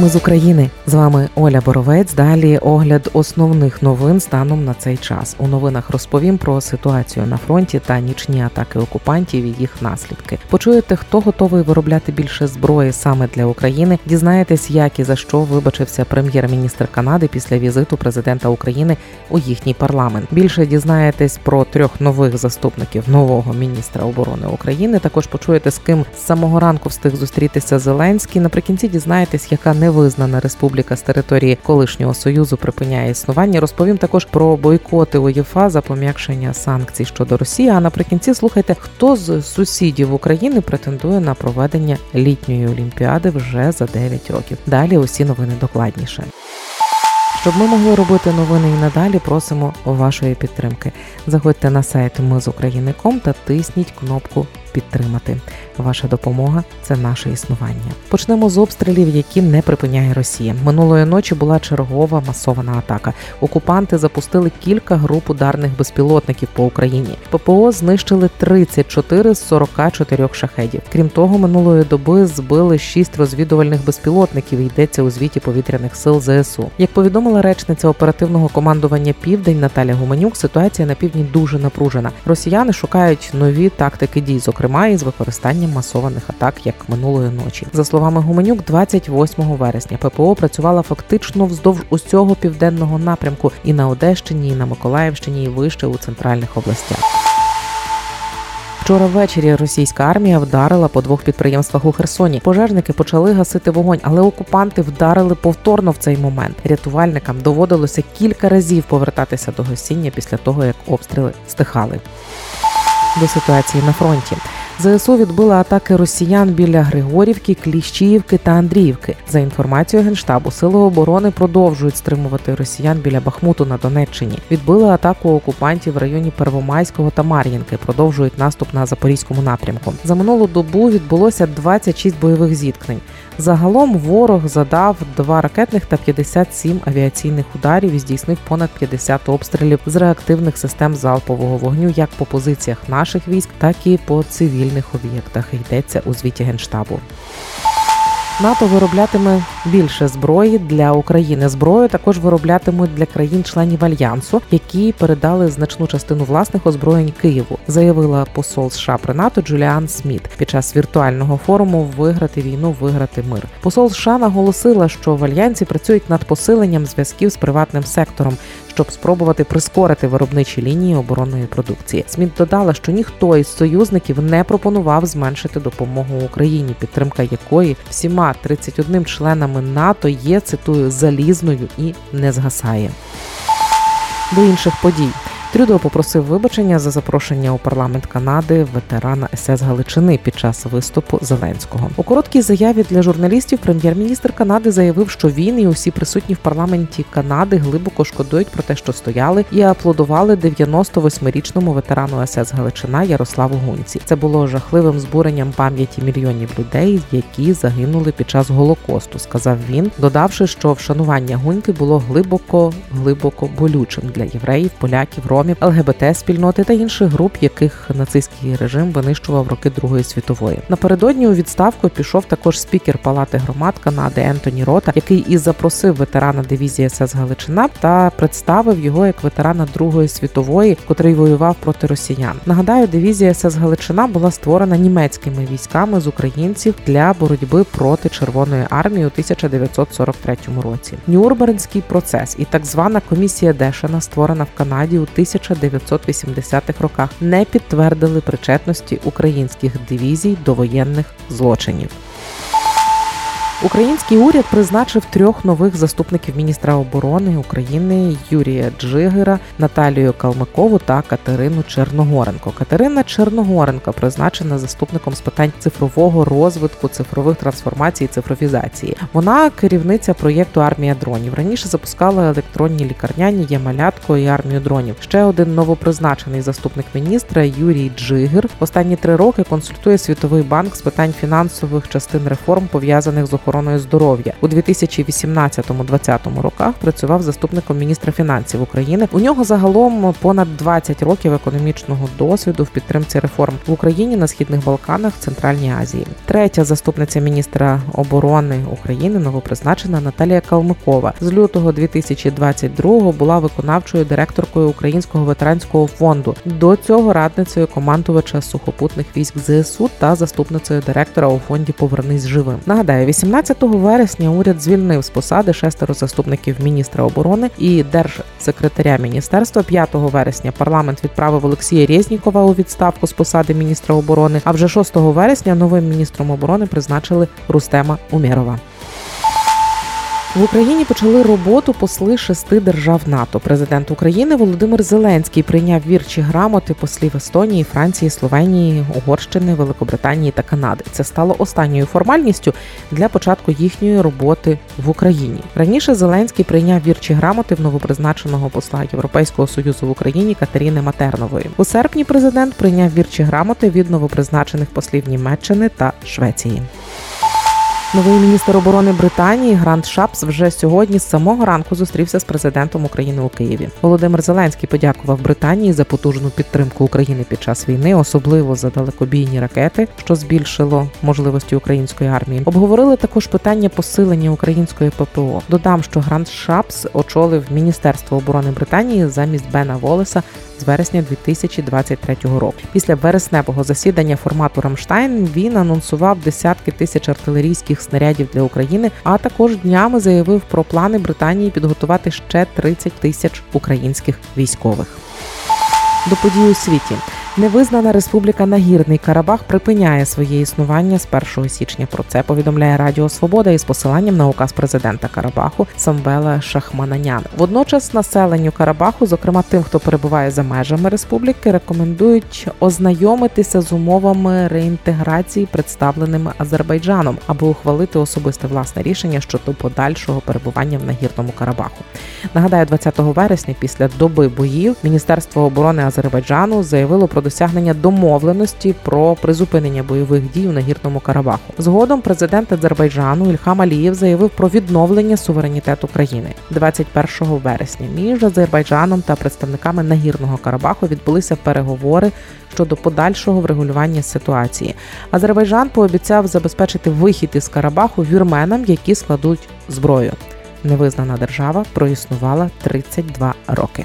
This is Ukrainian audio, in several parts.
Ми з України з вами Оля Боровець. Далі огляд основних новин станом на цей час. У новинах розповім про ситуацію на фронті та нічні атаки окупантів і їх наслідки. Почуєте, хто готовий виробляти більше зброї саме для України. Дізнаєтесь, як і за що вибачився прем'єр-міністр Канади після візиту президента України у їхній парламент. Більше дізнаєтесь про трьох нових заступників нового міністра оборони України. Також почуєте з ким з самого ранку встиг зустрітися Зеленський. Наприкінці дізнаєтесь, яка не невизнана республіка з території колишнього союзу припиняє існування. Розповім також про бойкоти УЄФА за пом'якшення санкцій щодо Росії. А наприкінці слухайте, хто з сусідів України претендує на проведення літньої олімпіади вже за 9 років. Далі усі новини докладніше. Щоб ми могли робити новини і надалі, просимо вашої підтримки. Заходьте на сайт Ми та тисніть кнопку підтримати. Ваша допомога це наше існування. Почнемо з обстрілів, які не припиняє Росія. Минулої ночі була чергова масована атака. Окупанти запустили кілька груп ударних безпілотників по Україні. ППО знищили 34 з 44 шахедів. Крім того, минулої доби збили 6 розвідувальних безпілотників. Йдеться у звіті повітряних сил ЗСУ. Як повідомила речниця оперативного командування Південь Наталя Гуменюк, ситуація на півдні дуже напружена. Росіяни шукають нові тактики дій, зокрема із використанням масованих атак, як минулої ночі. За словами Гуменюк, 28 вересня ППО працювала фактично вздовж усього південного напрямку і на Одещині, і на Миколаївщині, і вище у центральних областях. Вчора ввечері російська армія вдарила по двох підприємствах у Херсоні. Пожежники почали гасити вогонь, але окупанти вдарили повторно в цей момент. Рятувальникам доводилося кілька разів повертатися до гасіння після того, як обстріли стихали. До ситуації на фронті ЗСУ відбила атаки росіян біля Григорівки, Кліщіївки та Андріївки. За інформацією генштабу, сили оборони продовжують стримувати росіян біля Бахмуту на Донеччині. Відбили атаку окупантів в районі Первомайського та Мар'їнки. Продовжують наступ на запорізькому напрямку. За минулу добу відбулося 26 бойових зіткнень. Загалом ворог задав два ракетних та 57 авіаційних ударів і здійснив понад 50 обстрілів з реактивних систем залпового вогню, як по позиціях наших військ, так і по цивільних об'єктах. Йдеться у звіті генштабу. НАТО вироблятиме більше зброї для України. Зброю також вироблятимуть для країн-членів альянсу, які передали значну частину власних озброєнь Києву, заявила посол США при НАТО Джуліан Сміт під час віртуального форуму Виграти війну, виграти мир. Посол США наголосила, що в альянсі працюють над посиленням зв'язків з приватним сектором, щоб спробувати прискорити виробничі лінії оборонної продукції. Сміт додала, що ніхто із союзників не пропонував зменшити допомогу Україні, підтримка якої всіма 31 членами НАТО є цитую залізною і не згасає. До інших подій. Трюдо попросив вибачення за запрошення у парламент Канади ветерана СС Галичини під час виступу Зеленського. У короткій заяві для журналістів прем'єр-міністр Канади заявив, що він і усі присутні в парламенті Канади глибоко шкодують про те, що стояли, і аплодували 98-річному ветерану СС Галичина Ярославу Гунці. Це було жахливим збуренням пам'яті мільйонів людей, які загинули під час голокосту. Сказав він, додавши, що вшанування гуньки було глибоко глибоко болючим для євреїв, поляків, ромів, ромів, ЛГБТ спільноти та інших груп, яких нацистський режим винищував роки Другої світової. Напередодні у відставку пішов також спікер Палати громад Канади Ентоні Рота, який і запросив ветерана дивізії СС Галичина та представив його як ветерана Другої світової, котрий воював проти росіян. Нагадаю, дивізія СС Галичина була створена німецькими військами з українців для боротьби проти Червоної армії у 1943 році. Нюрнбернський процес і так звана комісія Дешена, створена в Канаді у 1980-х роках не підтвердили причетності українських дивізій до воєнних злочинів. Український уряд призначив трьох нових заступників міністра оборони України Юрія Джигира, Наталію Калмикову та Катерину Черногоренко. Катерина Черногоренко призначена заступником з питань цифрового розвитку, цифрових трансформацій, цифровізації. Вона керівниця проєкту Армія дронів. Раніше запускала електронні лікарняні є малятко і армію дронів. Ще один новопризначений заступник міністра Юрій Джигир. Останні три роки консультує світовий банк з питань фінансових частин реформ пов'язаних з охороною охороною здоров'я у 2018-2020 роках. Працював заступником міністра фінансів України. У нього загалом понад 20 років економічного досвіду в підтримці реформ в Україні на східних Балканах, Центральній Азії. Третя заступниця міністра оборони України новопризначена Наталія Калмикова з лютого 2022-го була виконавчою директоркою Українського ветеранського фонду. До цього радницею командувача сухопутних військ ЗСУ та заступницею директора у фонді Повернись живим. Нагадаю, 18 вересня уряд звільнив з посади шестеро заступників міністра оборони і держсекретаря міністерства. 5 вересня парламент відправив Олексія Резнікова у відставку з посади міністра оборони. А вже 6 вересня новим міністром оборони призначили Рустема Умєрова. В Україні почали роботу посли шести держав НАТО. Президент України Володимир Зеленський прийняв вірчі грамоти послів Естонії, Франції, Словенії, Угорщини, Великобританії та Канади. Це стало останньою формальністю для початку їхньої роботи в Україні. Раніше Зеленський прийняв вірчі грамоти в новопризначеного посла Європейського союзу в Україні Катеріни Матернової. У серпні президент прийняв вірчі грамоти від новопризначених послів Німеччини та Швеції. Новий міністр оборони Британії Грант Шапс вже сьогодні з самого ранку зустрівся з президентом України у Києві. Володимир Зеленський подякував Британії за потужну підтримку України під час війни, особливо за далекобійні ракети, що збільшило можливості української армії. Обговорили також питання посилення української ППО. Додам, що Грант Шапс очолив Міністерство оборони Британії замість Бена Волеса з вересня 2023 року. Після вересневого засідання формату Рамштайн він анонсував десятки тисяч артилерійських снарядів для України, а також днями заявив про плани Британії підготувати ще 30 тисяч українських військових. До подій у світі Невизнана республіка Нагірний Карабах припиняє своє існування з 1 січня. Про це повідомляє Радіо Свобода із посиланням на указ президента Карабаху Самвела Шахмананян. Водночас населенню Карабаху, зокрема тим, хто перебуває за межами республіки, рекомендують ознайомитися з умовами реінтеграції, представленими Азербайджаном, аби ухвалити особисте власне рішення щодо подальшого перебування в нагірному Карабаху. Нагадаю, 20 вересня, після доби боїв, Міністерство оборони Азербайджану заявило про досягнення домовленості про призупинення бойових дій у нагірному Карабаху. Згодом президент Азербайджану Ільхам Алієв заявив про відновлення суверенітету країни 21 вересня. Між Азербайджаном та представниками нагірного Карабаху відбулися переговори щодо подальшого врегулювання ситуації. Азербайджан пообіцяв забезпечити вихід із Карабаху вірменам, які складуть зброю. Невизнана держава проіснувала 32 роки.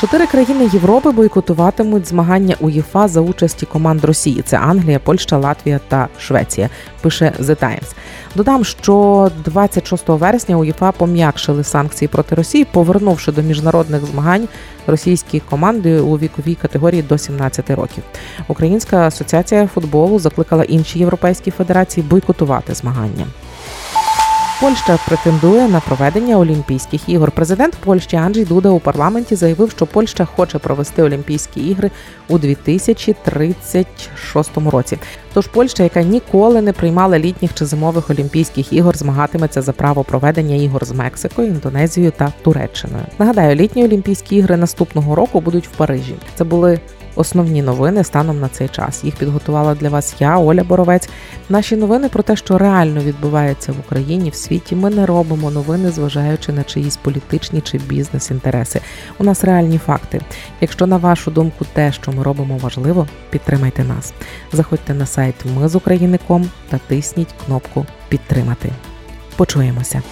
Чотири країни Європи бойкотуватимуть змагання УЄФА за участі команд Росії. Це Англія, Польща, Латвія та Швеція. Пише The Times. Додам, що 26 вересня УЄФА пом'якшили санкції проти Росії, повернувши до міжнародних змагань російські команди у віковій категорії до 17 років. Українська асоціація футболу закликала інші європейські федерації бойкотувати змагання. Польща претендує на проведення Олімпійських ігор. Президент Польщі Анджій Дуда у парламенті заявив, що Польща хоче провести Олімпійські ігри у 2036 році. Тож Польща, яка ніколи не приймала літніх чи зимових олімпійських ігор, змагатиметься за право проведення ігор з Мексикою, Індонезією та Туреччиною. Нагадаю, літні Олімпійські ігри наступного року будуть в Парижі. Це були Основні новини станом на цей час. Їх підготувала для вас я, Оля Боровець. Наші новини про те, що реально відбувається в Україні в світі. Ми не робимо новини, зважаючи на чиїсь політичні чи бізнес-інтереси. У нас реальні факти. Якщо на вашу думку те, що ми робимо, важливо, підтримайте нас. Заходьте на сайт Ми з України.ком та тисніть кнопку Підтримати. Почуємося.